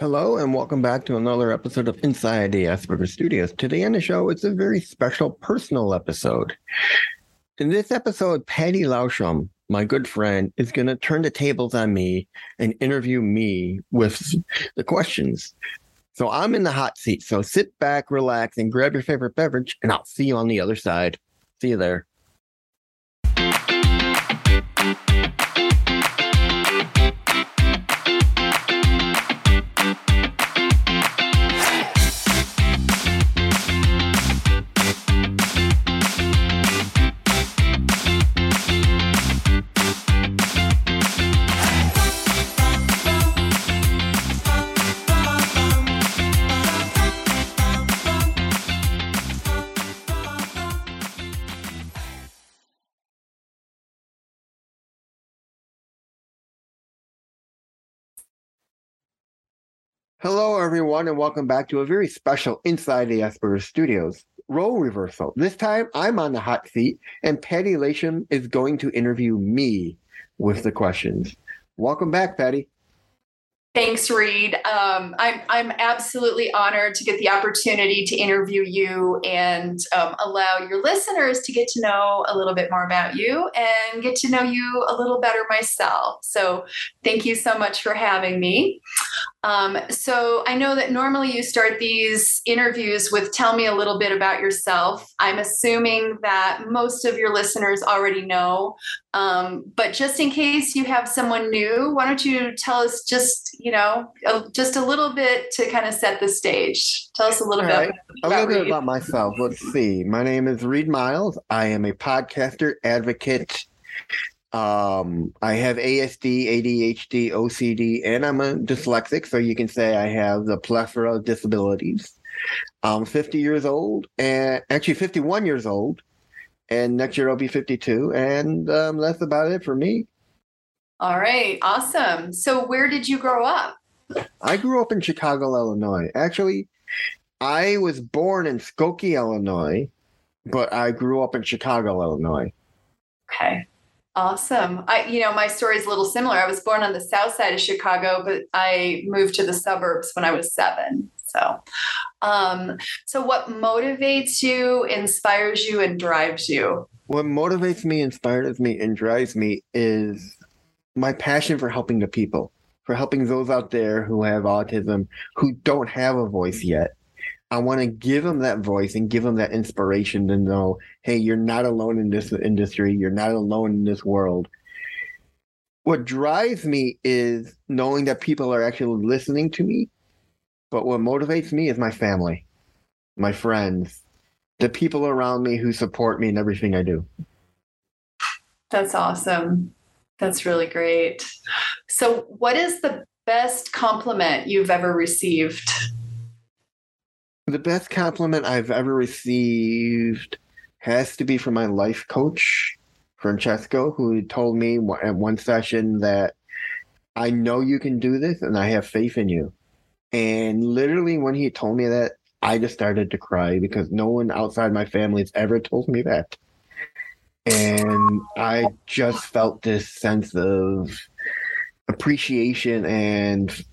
Hello, and welcome back to another episode of Inside the Asperger Studios. Today on the show, it's a very special personal episode. In this episode, Patty Lausham, my good friend, is going to turn the tables on me and interview me with the questions. So I'm in the hot seat. So sit back, relax, and grab your favorite beverage, and I'll see you on the other side. See you there. Hello, everyone, and welcome back to a very special Inside the Asperger Studios role reversal. This time, I'm on the hot seat, and Patty Lasham is going to interview me with the questions. Welcome back, Patty. Thanks, Reed. Um, I'm I'm absolutely honored to get the opportunity to interview you and um, allow your listeners to get to know a little bit more about you and get to know you a little better myself. So, thank you so much for having me. Um, so, I know that normally you start these interviews with "Tell me a little bit about yourself." I'm assuming that most of your listeners already know, um, but just in case you have someone new, why don't you tell us just you know, just a little bit to kind of set the stage. Tell us a little All bit. Right. a little bit about myself. Let's see. My name is Reed Miles. I am a podcaster, advocate. Um, I have ASD, ADHD, OCD, and I'm a dyslexic, so you can say I have the plethora of disabilities. I'm 50 years old, and actually 51 years old, and next year I'll be 52, and um, that's about it for me. All right, awesome. So, where did you grow up? I grew up in Chicago, Illinois. Actually, I was born in Skokie, Illinois, but I grew up in Chicago, Illinois. Okay. Awesome. I you know, my story is a little similar. I was born on the south side of Chicago, but I moved to the suburbs when I was 7. So, um so what motivates you, inspires you and drives you? What motivates me, inspires me and drives me is my passion for helping the people, for helping those out there who have autism, who don't have a voice yet. I want to give them that voice and give them that inspiration to know, hey, you're not alone in this industry. You're not alone in this world. What drives me is knowing that people are actually listening to me. But what motivates me is my family, my friends, the people around me who support me in everything I do. That's awesome. That's really great. So, what is the best compliment you've ever received? The best compliment I've ever received has to be from my life coach, Francesco, who told me at one session that I know you can do this and I have faith in you. And literally, when he told me that, I just started to cry because no one outside my family has ever told me that and I just felt this sense of appreciation and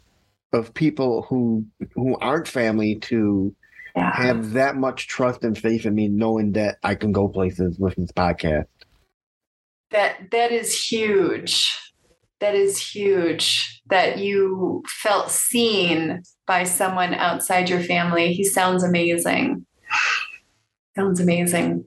of people who who aren't family to yeah. have that much trust and faith in me, knowing that I can go places with this podcast. That that is huge. That is huge. That you felt seen by someone outside your family. He sounds amazing. Sounds amazing.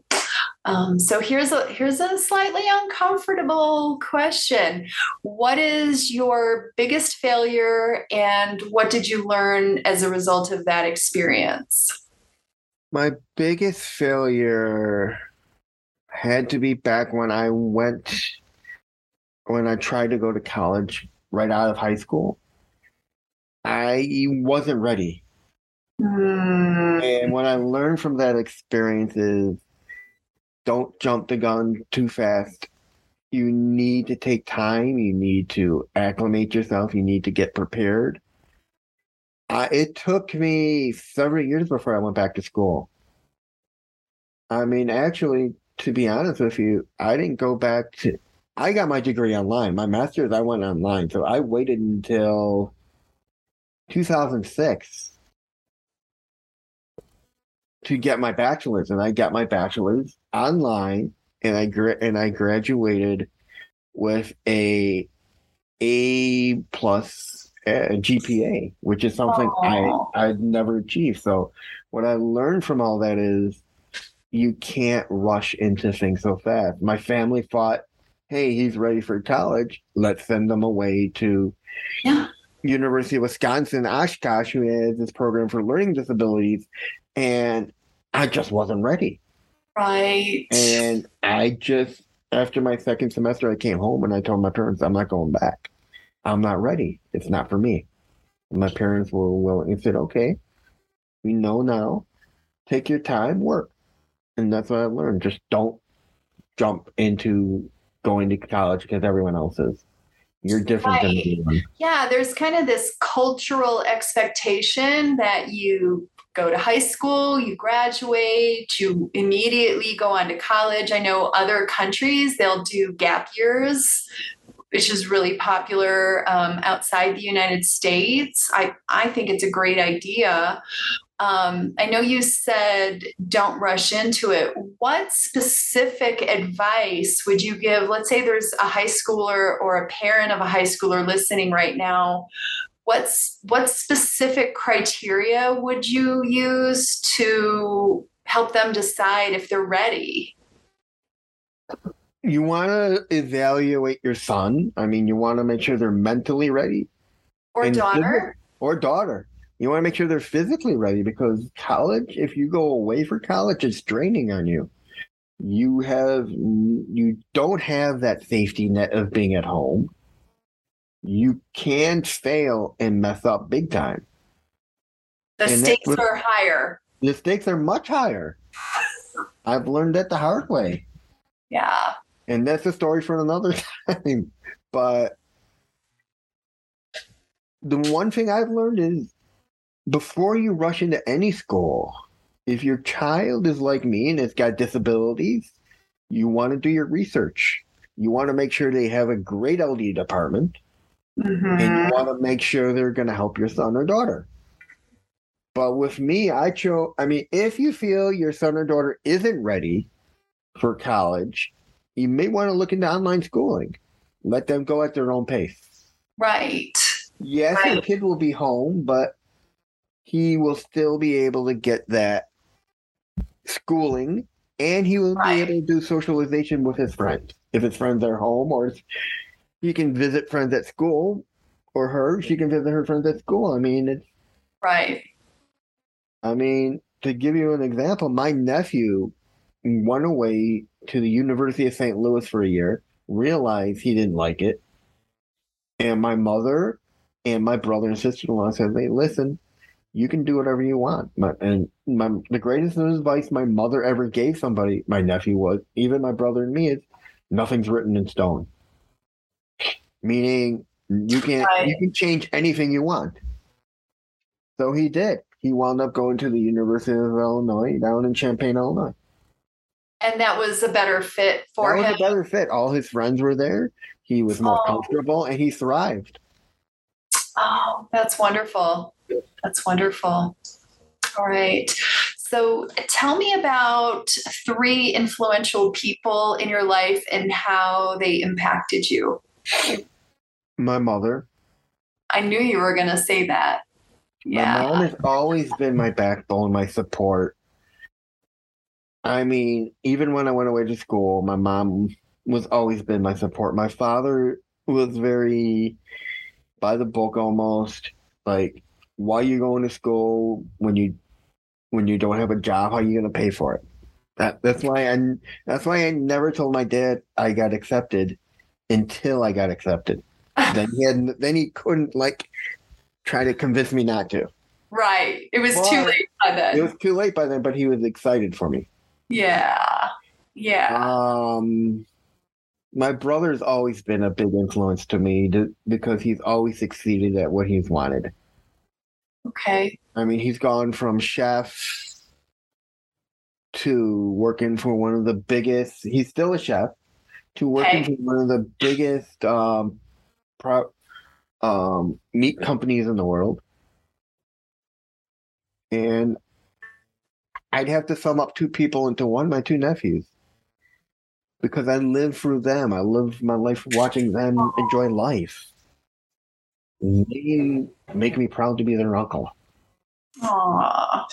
Um, so here's a here's a slightly uncomfortable question. What is your biggest failure, and what did you learn as a result of that experience? My biggest failure had to be back when I went when I tried to go to college right out of high school. I wasn't ready. Mm. And what I learned from that experience is don't jump the gun too fast. You need to take time. You need to acclimate yourself. You need to get prepared. It took me several years before I went back to school. I mean, actually, to be honest with you, I didn't go back to. I got my degree online. My master's, I went online. So I waited until 2006 to get my bachelor's, and I got my bachelor's online, and I gra- and I graduated with a A plus uh, GPA, which is something Aw. I I'd never achieved. So what I learned from all that is you can't rush into things so fast. My family thought, "Hey, he's ready for college. Let's send him away to Yeah. University of Wisconsin Oshkosh, who has this program for learning disabilities, and I just wasn't ready. Right. And I just, after my second semester, I came home and I told my parents, I'm not going back. I'm not ready. It's not for me. And my parents were willing and said, okay, we know now. Take your time, work. And that's what I learned. Just don't jump into going to college because everyone else is. You're different than everyone. Yeah, there's kind of this cultural expectation that you go to high school, you graduate, you immediately go on to college. I know other countries, they'll do gap years, which is really popular um, outside the United States. I, I think it's a great idea. Um, I know you said don't rush into it. What specific advice would you give? Let's say there's a high schooler or a parent of a high schooler listening right now. What's what specific criteria would you use to help them decide if they're ready? you want to evaluate your son. I mean, you want to make sure they're mentally ready Or And daughter? or daughter. You want to make sure they're physically ready because college, if you go away for college, it's draining on you. You have, you don't have that safety net of being at home. You can fail and mess up big time. The and stakes was- are higher. The stakes are much higher. I've learned that the hard way. Yeah. and that's a story for another time. But the one thing I've learned is before you rush into any school, if your child is like me and it's got disabilities, you want to do your research. You want to make sure they have a great LD department, and Mhm. you want to make sure they're going to help your son or daughter. But with me, I chose, I mean, if you feel your son or daughter isn't ready for college, you may want to look into online schooling. Let them go at their own pace. Right. Yes, your kid will be home, but he will still be able to get that schooling and he will Right. be able to do socialization with his friends. If his friends are home or he can visit friends at school or her, she can visit her friends at school. I mean, it's Right. I mean, to give you an example, my nephew went away to the University of St. Louis for a year, realized he didn't like it. And my mother and my brother and sister in law said, Hey, listen, you can do whatever you want. My, and my, the greatest advice my mother ever gave somebody, my nephew was, even my brother and me, is nothing's written in stone. Meaning, you can Right. you can change anything you want. So he did. He wound up going to the University of Illinois down in Champaign, Illinois. And that was a better fit for that was him. a better fit. All his friends were there. He was more Oh. comfortable and he thrived. Oh, that's wonderful. That's wonderful. All right. So tell me about three influential people in your life and how they impacted you. My mother. I knew you were going to say that. My mom has always been my backbone, my support. I mean, even when I went away to school, my mom was always been my support. My father was very by the book almost. Like, why are you going to school when you when you don't have a job? How are you going to pay for it? That that's why I that's why I never told my dad I got accepted until I got accepted. then he had then he couldn't like try to convince me not to. Right. It was too late by then. It was too late by then, but he was excited for me. yeah. Yeah. Um, my brother's always been a big influence to me to, because he's always succeeded at what he's wanted. okay. I mean, he's gone from chef to working for one of the biggest. He's still a chef to working Okay. for one of the biggest um, pro, um, meat companies in the world. And I'd have to sum up two people into one, my two nephews. Because I live through them. I live my life watching them enjoy life. They make me proud to be their uncle. Aww.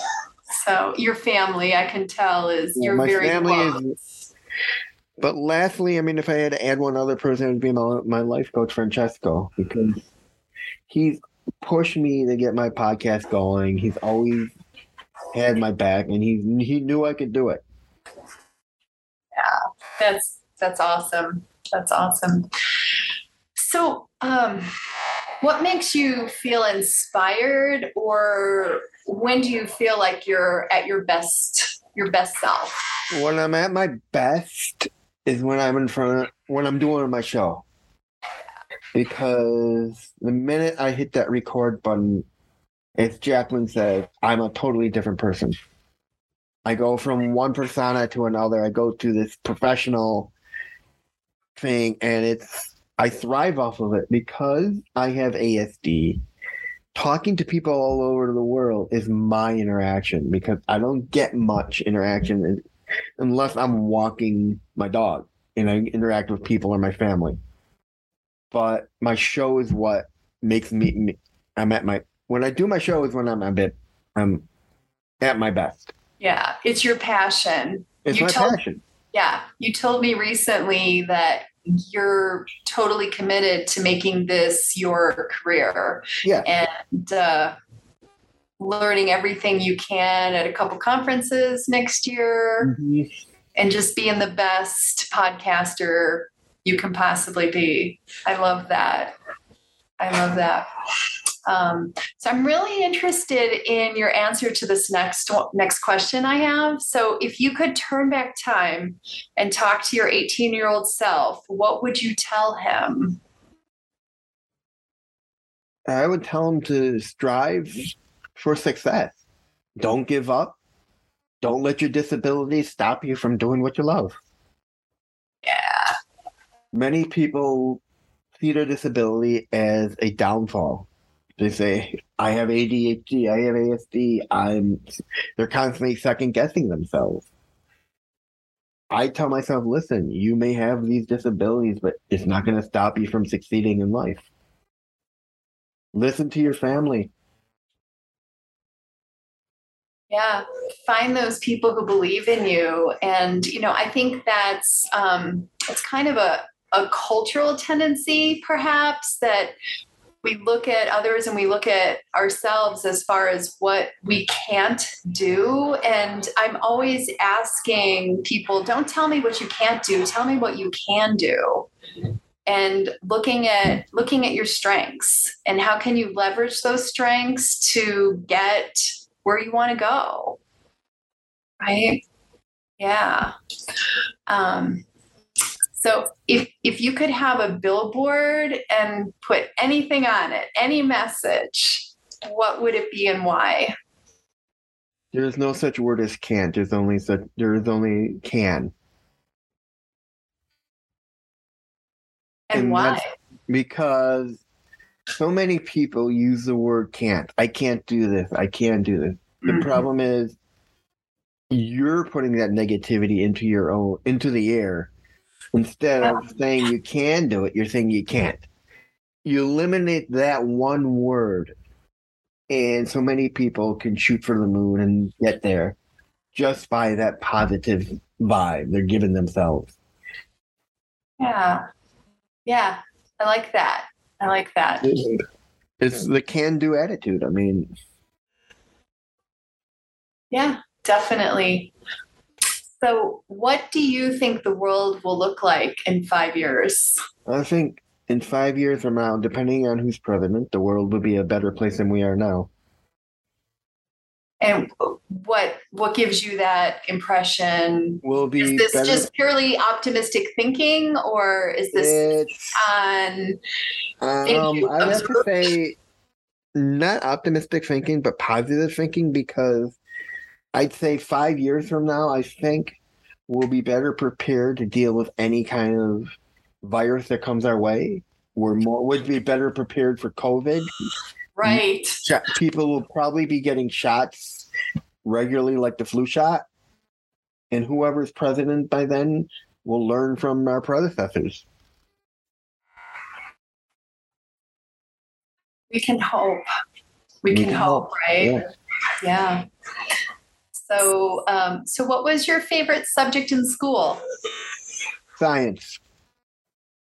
So your family, I can tell, is Yeah, you're my very family is- close. But lastly, I mean, if I had to add one other person, it would be my, my life coach, Francesco, because he's pushed me to get my podcast going. He's always had my back, and he he knew I could do it. Yeah, that's that's awesome. That's awesome. So, um, what makes you feel inspired, or when do you feel like you're at your best, your best self? When I'm at my best is when I'm in front of when I'm doing my show. Because the minute I hit that record button, as Jacqueline said, I'm a totally different person. I go from one persona to another. I go to this professional thing, and it's I thrive off of it because I have ASD. Talking to people all over the world is my interaction because I don't get much interaction unless I'm walking my dog and I interact with people or my family. But my show is what makes me, I'm at my when I do my show is when I'm a bit I'm at my best. Yeah, it's your passion. It's You my told- passion. Yeah, you told me recently that you're totally committed to making this your career Yeah. and uh, learning everything you can at a couple conferences next year Mhm. and just being the best podcaster you can possibly be. I love that. I love that. Um, so I'm really interested in your answer to this next next question I have. So if you could turn back time and talk to your 18 year old self, what would you tell him? I would tell him to strive for success. Don't give up. Don't let your disability stop you from doing what you love. Yeah. Many people see their disability as a downfall. They say, I have ADHD, I have ASD, I'm they're constantly second guessing themselves. I tell myself, listen, you may have these disabilities, but it's not going to stop you from succeeding in life. Listen to your family. Yeah, find those people who believe in you, and you know, I think that's um, it's kind of a a cultural tendency, perhaps that we look at others and we look at ourselves as far as what we can't do. And I'm always asking people, don't tell me what you can't do, tell me what you can do. And looking at looking at your strengths and how can you leverage those strengths to get where you want to go. Right? Yeah. Um, so if if you could have a billboard and put anything on it, any message, what would it be and why? There's no such word as can't. There's only such there is only can. And, And why? Because so many people use the word can't. I can't do this. I can't do this. The Mhm. problem is you're putting that negativity into your own into the air instead of saying you can do it you're saying you can't you eliminate that one word and so many people can shoot for the moon and get there just by that positive vibe they're giving themselves Yeah. Yeah. I like that. I like that. it's the can do attitude i mean Yeah, definitely. So, what do you think the world will look like in five years? i think in five years from now depending on who's president the world will be a better place than we are now And what what gives you that impression? will be Is this better just purely optimistic thinking, or is this it's on? Um, I'd have to say not optimistic thinking, but positive thinking because I'd say five years from now, I think we'll be better prepared to deal with any kind of virus that comes our way. We're more would be better prepared for COVID. Right. People will probably be getting shots regularly like the flu shot. And whoever's president by then will learn from our predecessors. We can hope. We, we can, hope, hope. right? Yeah. yeah. So, um, so what was your favorite subject in school? Science,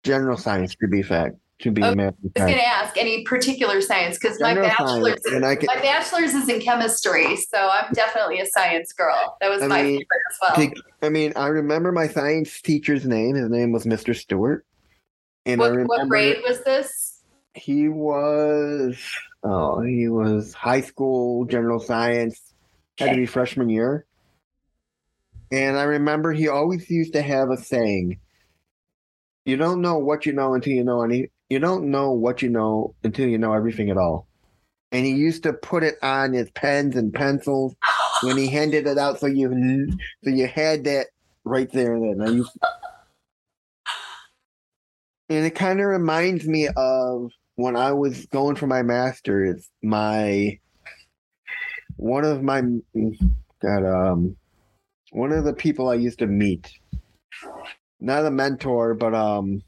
general science, to be fact. To be okay. I was going to ask any particular science because my bachelor's can, my bachelor's is in chemistry, so I'm definitely a science girl. That was I my mean, favorite as well. I mean, I remember my science teacher's name. His name was Mr. Stewart. And what, what grade was this? He was oh, he was high school general science had to be freshman year. And I remember he always used to have a saying, you don't know what you know until you know any you don't know what you know until you know everything at all. And he used to put it on his pens and pencils when he handed it out so you so you had that right there then. And it kind of reminds me of when I was going for my master's, my one of my got um one of the people I used to meet, not a mentor, but um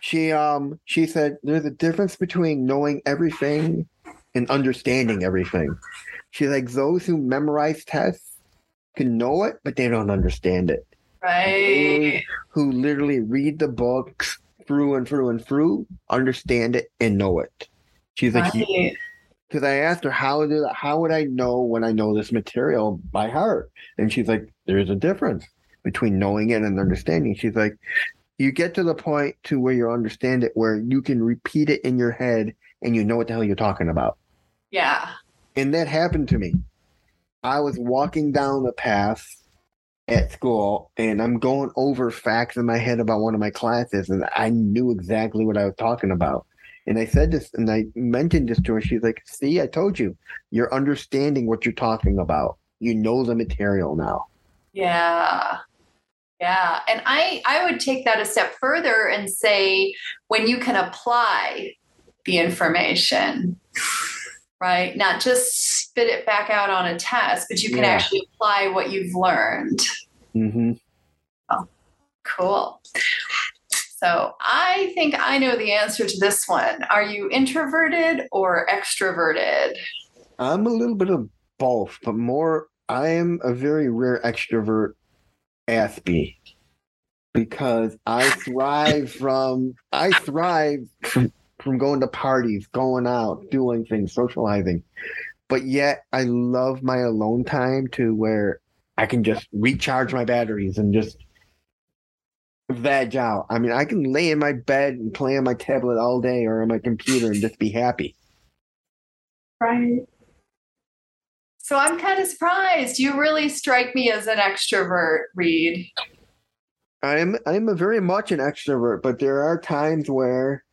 she um she said there's a difference between knowing everything and understanding everything. She's like those who memorize tests can know it, but they don't understand it. Right. Who, who literally read the books through and through and through, understand it and know it. She's like, because I asked her how did how would I know when I know this material by heart, and she's like, "There's a difference between knowing it and understanding." She's like, "You get to the point to where you understand it, where you can repeat it in your head and you know what the hell you're talking about." Yeah, and that happened to me. I was walking down the path at school and I'm going over facts in my head about one of my classes, and I knew exactly what I was talking about. And I said this and I mentioned this to her. She's like, see, I told you, you're understanding what you're talking about. You know the material now. Yeah. Yeah. And I, I would take that a step further and say when you can apply the information, right? Not just spit it back out on a test, but you can yeah. actually apply what you've learned. Mm-hmm. Oh, cool. So I think I know the answer to this one. Are you introverted or extroverted? I'm a little bit of both, but more, I am a very rare extrovert Aspie because I thrive from, I thrive from, from going to parties, going out, doing things, socializing. But yet I love my alone time to where I can just recharge my batteries and just veg out. I mean, I can lay in my bed and play on my tablet all day or on my computer and just be happy. Right. So I'm kind of surprised. You really strike me as an extrovert, Reed. I'm I'm a very much an extrovert, but there are times where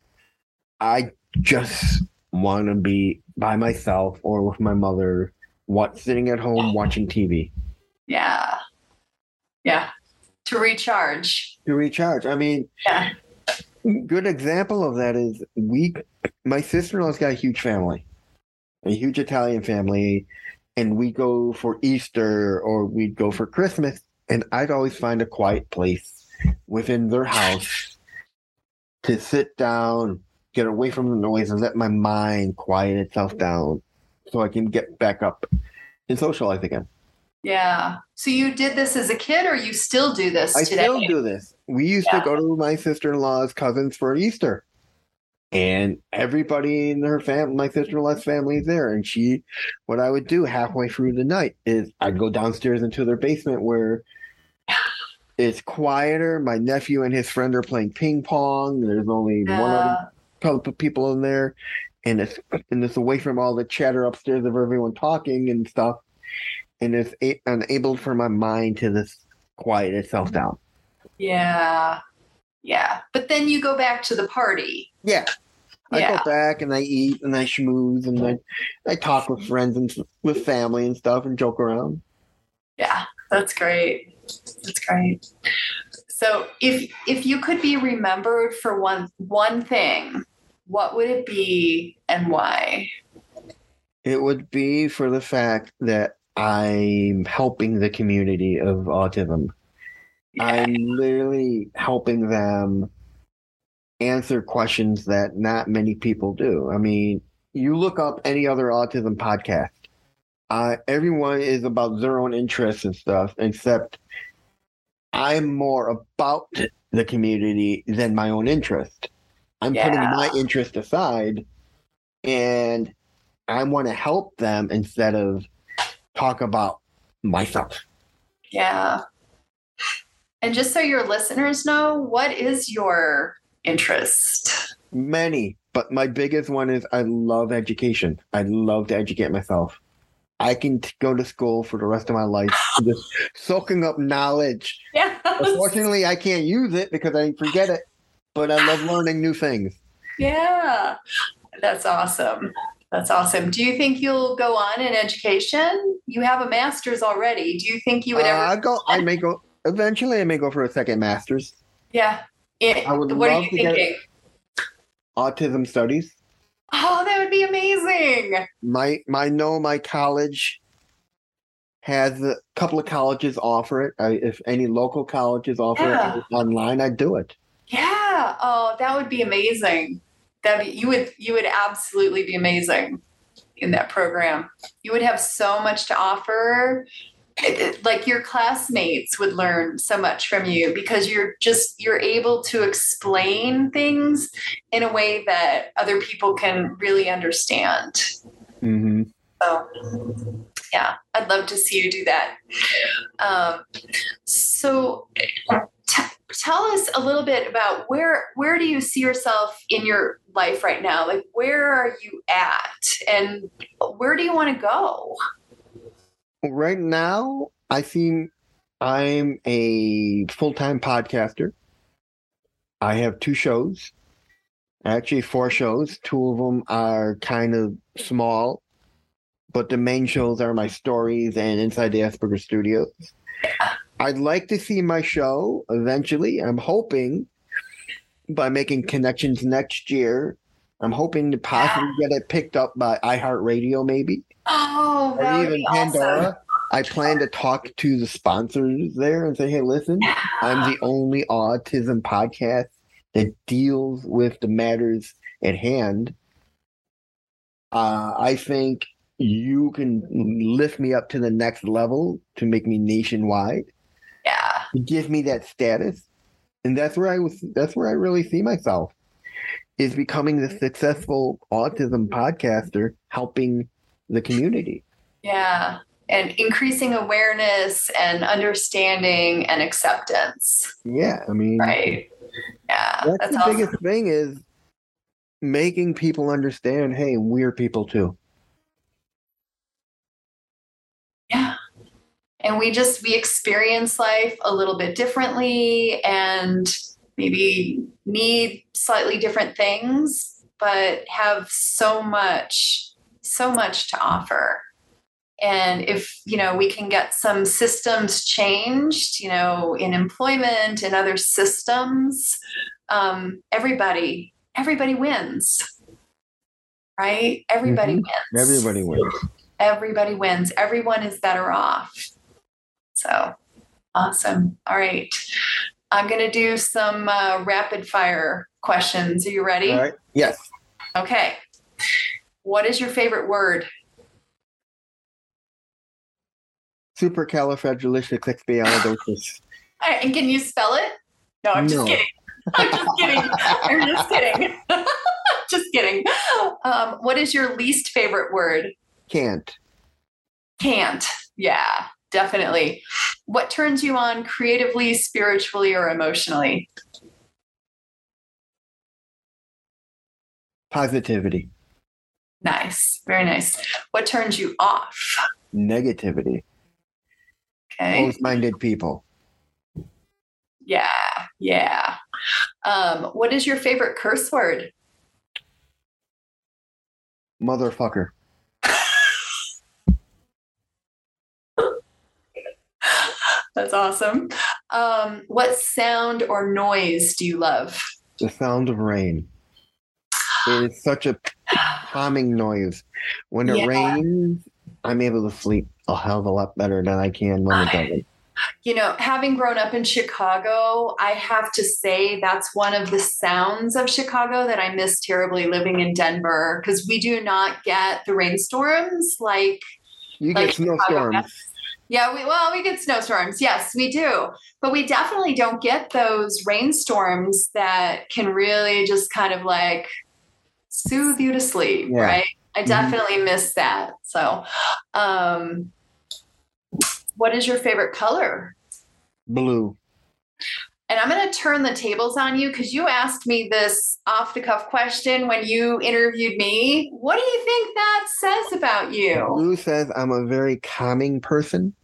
I just want to be by myself or with my mother, what sitting at home watching TV. Yeah. Yeah to recharge. To recharge. I mean, yeah. Good example of that is we. My sister in law's got a huge family, a huge Italian family, and we go for Easter or we'd go for Christmas, and I'd always find a quiet place within their house to sit down, get away from the noise, and let my mind quiet itself down, so I can get back up and socialize again. Yeah. So you did this as a kid, or you still do this I today? still do this. We used yeah. to go to my sister in law's cousins for Easter, and everybody in her family, my sister in law's family, is there. And she, what I would do halfway through the night is I'd go downstairs into their basement where it's quieter. My nephew and his friend are playing ping pong. There's only yeah. one other couple of people in there, and it's and it's away from all the chatter upstairs of everyone talking and stuff and it's a- enabled for my mind to just quiet itself down. Yeah. Yeah. But then you go back to the party. Yeah. I yeah. go back and I eat and I schmooze and I, I talk with friends and with family and stuff and joke around. Yeah, that's great. That's great. So if if you could be remembered for one one thing, what would it be and why? It would be for the fact that I'm helping the community of autism. Yeah. I'm literally helping them answer questions that not many people do. I mean, you look up any other autism podcast, uh, everyone is about their own interests and stuff, except I'm more about the community than my own interest. I'm putting my interest aside and I want to help them instead of talk about myself. Yeah. And just so your listeners know, what is your interest? Many, but my biggest one is I love education. I love to educate myself. I can t- go to school for the rest of my life, just soaking up knowledge. Yeah. Unfortunately, I can't use it because I forget it, but I love learning new things. Yeah. That's awesome. That's awesome. Do you think you'll go on in education? You have a master's already. Do you think you would Uh, ever? I go. I may go. Eventually, I may go for a second master's. yeah. It- I would what are you to get- thinking? Autism studies. Oh, that would be amazing. My my know my college has a couple of colleges offer it. I, if any local colleges offer Yeah. it online, I'd do it. Yeah. Oh, that would be amazing. That you would you would absolutely be amazing in that program. You would have so much to offer. It- it- like your classmates would learn so much from you because you're just you're able to explain things in a way that other people can really understand. Mm-hmm. So, yeah, I'd love to see you do that. Um, so, t- tell us a little bit about where where do you see yourself in your life right now? Like, where are you at, and where do you want to go? Right now, I see I'm a full time podcaster. I have two shows, actually four shows. Two of them are kind of small, but the main shows are my stories and Inside the Asperger Studios. I'd like to see my show eventually. I'm hoping by making connections next year. I'm hoping to possibly get it picked up by iHeartRadio, maybe Oh, or even be awesome. Pandora. I plan to talk to the sponsors there and say, hey, listen, I'm the only autism podcast that deals with the matters at hand. Uh, I think you can lift me up to the next level to make me nationwide, Yeah, to give me that status. And that's where I was that's where I really see myself is becoming the successful autism podcaster helping the community. yeah, and increasing awareness and understanding and acceptance. Yeah, I mean, Right. Yeah, that's, that's the awesome. biggest thing is making people understand. Hey, we're people too. And we just we experience life a little bit differently and maybe need slightly different things, but have so much, so much to offer. And if, you know, we can get some systems changed, you know, in employment and other systems, um, everybody, everybody wins. Right? Everybody Mhm. wins Everybody wins. everybody wins everyone is better off so awesome. All right. I'm going to do some uh, rapid fire questions. Are you ready? All right. Yes. okay. What is your favorite word? Supercalifragilisticexpialidocious. All right, and can you spell it? No i'm just kidding. I'm just kidding. I'm just kidding. Just kidding. Um, what is your least favorite word? Can't. can't. Yeah definitely what turns you on creatively spiritually or emotionally Positivity. Nice. Very nice. What turns you off? Negativity. Okay. Closed-minded people. Yeah. Yeah. Um, what is your favorite curse word? Motherfucker. That's awesome. Um, what sound or noise do you love? The sound of rain. It is such a calming noise. When it Yeah. rains, I'm able to sleep a hell of a lot better than I can when it doesn't. You know, having grown up in Chicago, I have to say that's one of the sounds of Chicago that I miss terribly living in Denver because we do not get the rainstorms like You Like get snowstorms. Yeah, we well, we get snowstorms. Yes, we do. But we definitely don't get those rainstorms that can really just kind of like soothe you to sleep, Yeah. right? I Mhm. definitely miss that. So, um what is your favorite color? Blue. And I'm going to turn the tables on you because you asked me this off the cuff question when you interviewed me. What do you think that says about you? Blue says I'm a very calming person,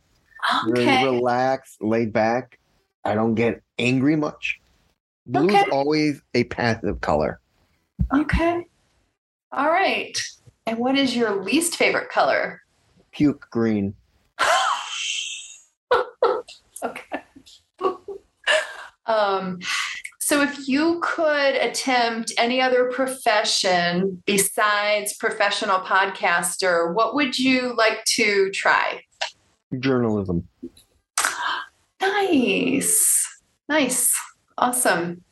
Okay. relaxed, laid back. I don't get angry much. Blue Okay. always a passive color. Okay. All right. And what is your least favorite color? Puke green. okay. um, so, if you could attempt any other profession besides professional podcaster, what would you like to try? Journalism. Nice. Nice. Awesome.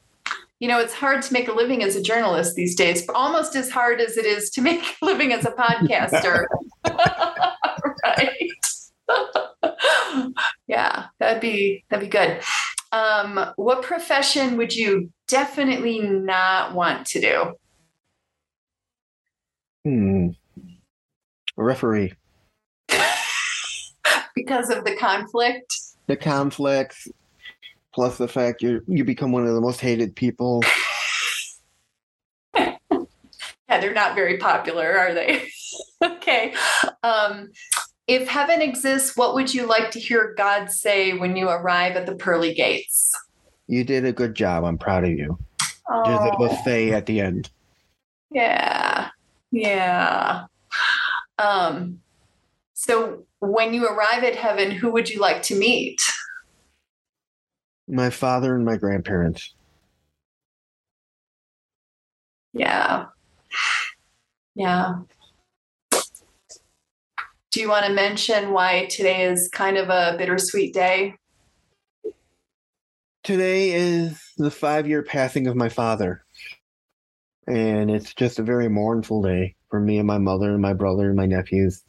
You know, it's hard to make a living as a journalist these days, almost as hard as it is to make a living as a podcaster. right. yeah, that'd be that'd be good. Um, what profession would you definitely not want to do? Hmm. Referee. Because of the conflict. The conflicts, plus the fact you you become one of the most hated people. Yeah, they're not very popular, are they? okay. Um, if heaven exists, what would you like to hear God say when you arrive at the pearly gates? You did a good job. I'm proud of you. Just Oh, it'll say at the end. yeah. Yeah. Um, so when you arrive at heaven, who would you like to meet? My father and my grandparents. Yeah. Yeah. Do you want to mention why today is kind of a bittersweet day? Today is the five year passing of my father. And it's just a very mournful day for me and my mother and my brother and my nephews.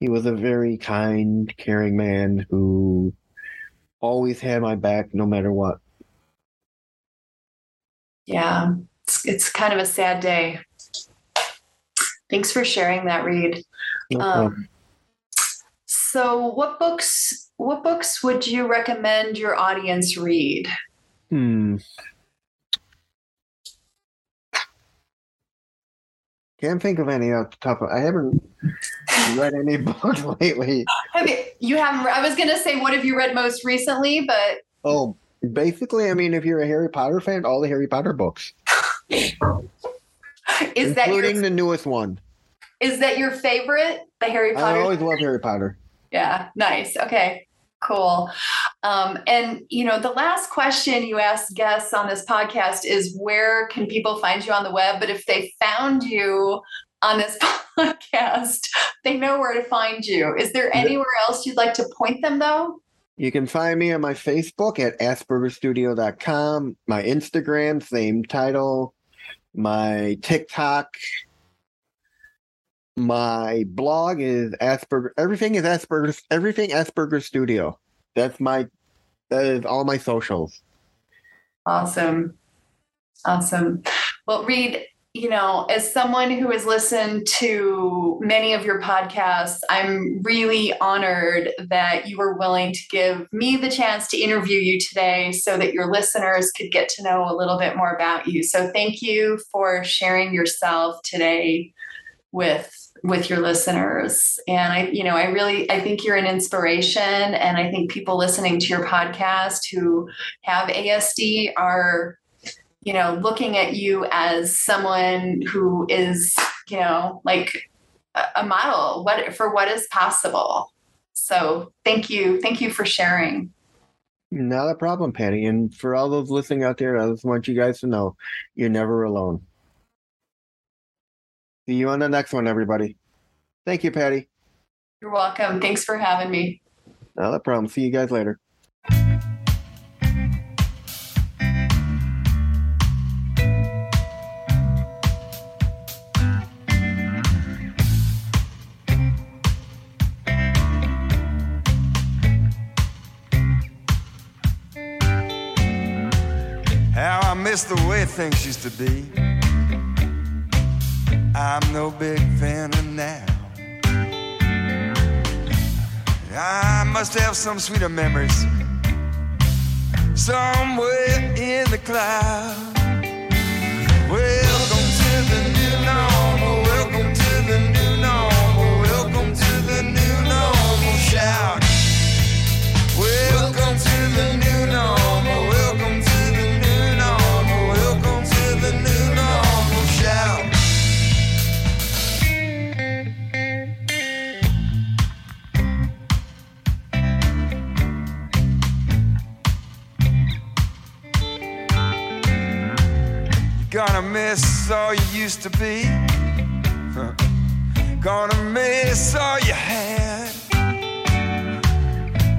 He was a very kind, caring man who always had my back no matter what. Yeah, it's, it's kind of a sad day. Thanks for sharing that, Reed. No. Um, so, what books? What books would you recommend your audience read? Hmm. Can't think of any off the top of I haven't read any books lately. Have you, you haven't? I was going to say, what have you read most recently? But Oh, basically, I mean, if you're a Harry Potter fan, all the Harry Potter books, is that including the newest one. is that your favorite? The Harry Potter. I always love Harry Potter. Yeah, nice. Okay, cool. Um, and you know, the last question you ask guests on this podcast is where can people find you on the web? But if they found you on this podcast, they know where to find you. Is there anywhere else you'd like to point them though? You can find me on my Facebook at aspergerstudio.com, my Instagram, same title, my TikTok, my blog is Asperger. Everything is Asperger. Everything Asperger Studio. That's my. That is all my socials. Awesome. Awesome. Well, Reed, you know, as someone who has listened to many of your podcasts, I'm really honored that you were willing to give me the chance to interview you today so that your listeners could get to know a little bit more about you. So thank you for sharing yourself today with with your listeners. And i you know i really i think you're an inspiration. And i think people listening to your podcast who have asd are you know looking at you as someone who is you know like a, model. What for what is possible. So thank you. Thank you for sharing. Not a problem, Patty. And for all those listening out there, I just want you guys to know you're never alone. See you on the next one, everybody. Thank you, Patty. You're welcome. Thanks for having me. Not a problem. See you guys later. How I miss the way things used to be. No big fan of now. I must have some sweeter memories somewhere in the cloud. Welcome to the new normal. Welcome to the new normal. Welcome to the new normal. Shout. Welcome to the miss all you used to be. Huh. Gonna miss all you had.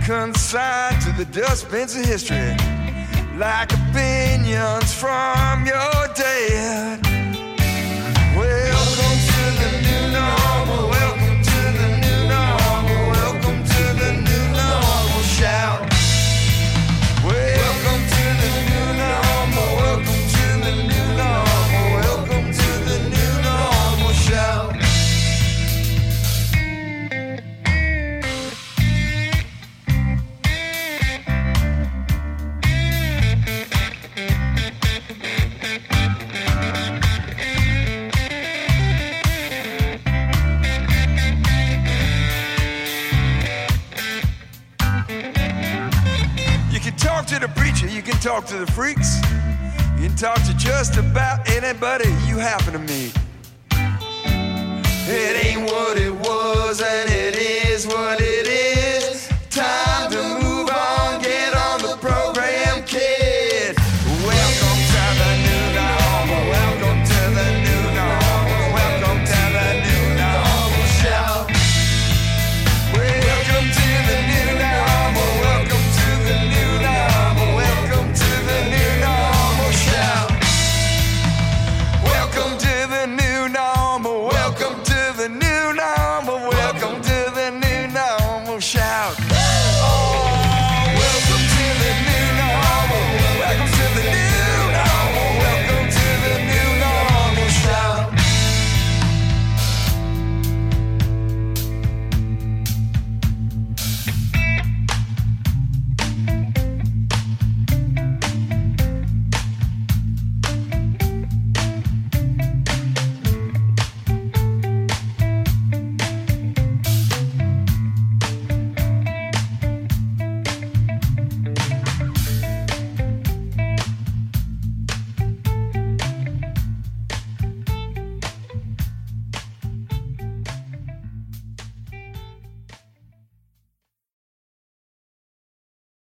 Consigned to the dustbins of history, like opinions from your dad. Anybody you happen to meet.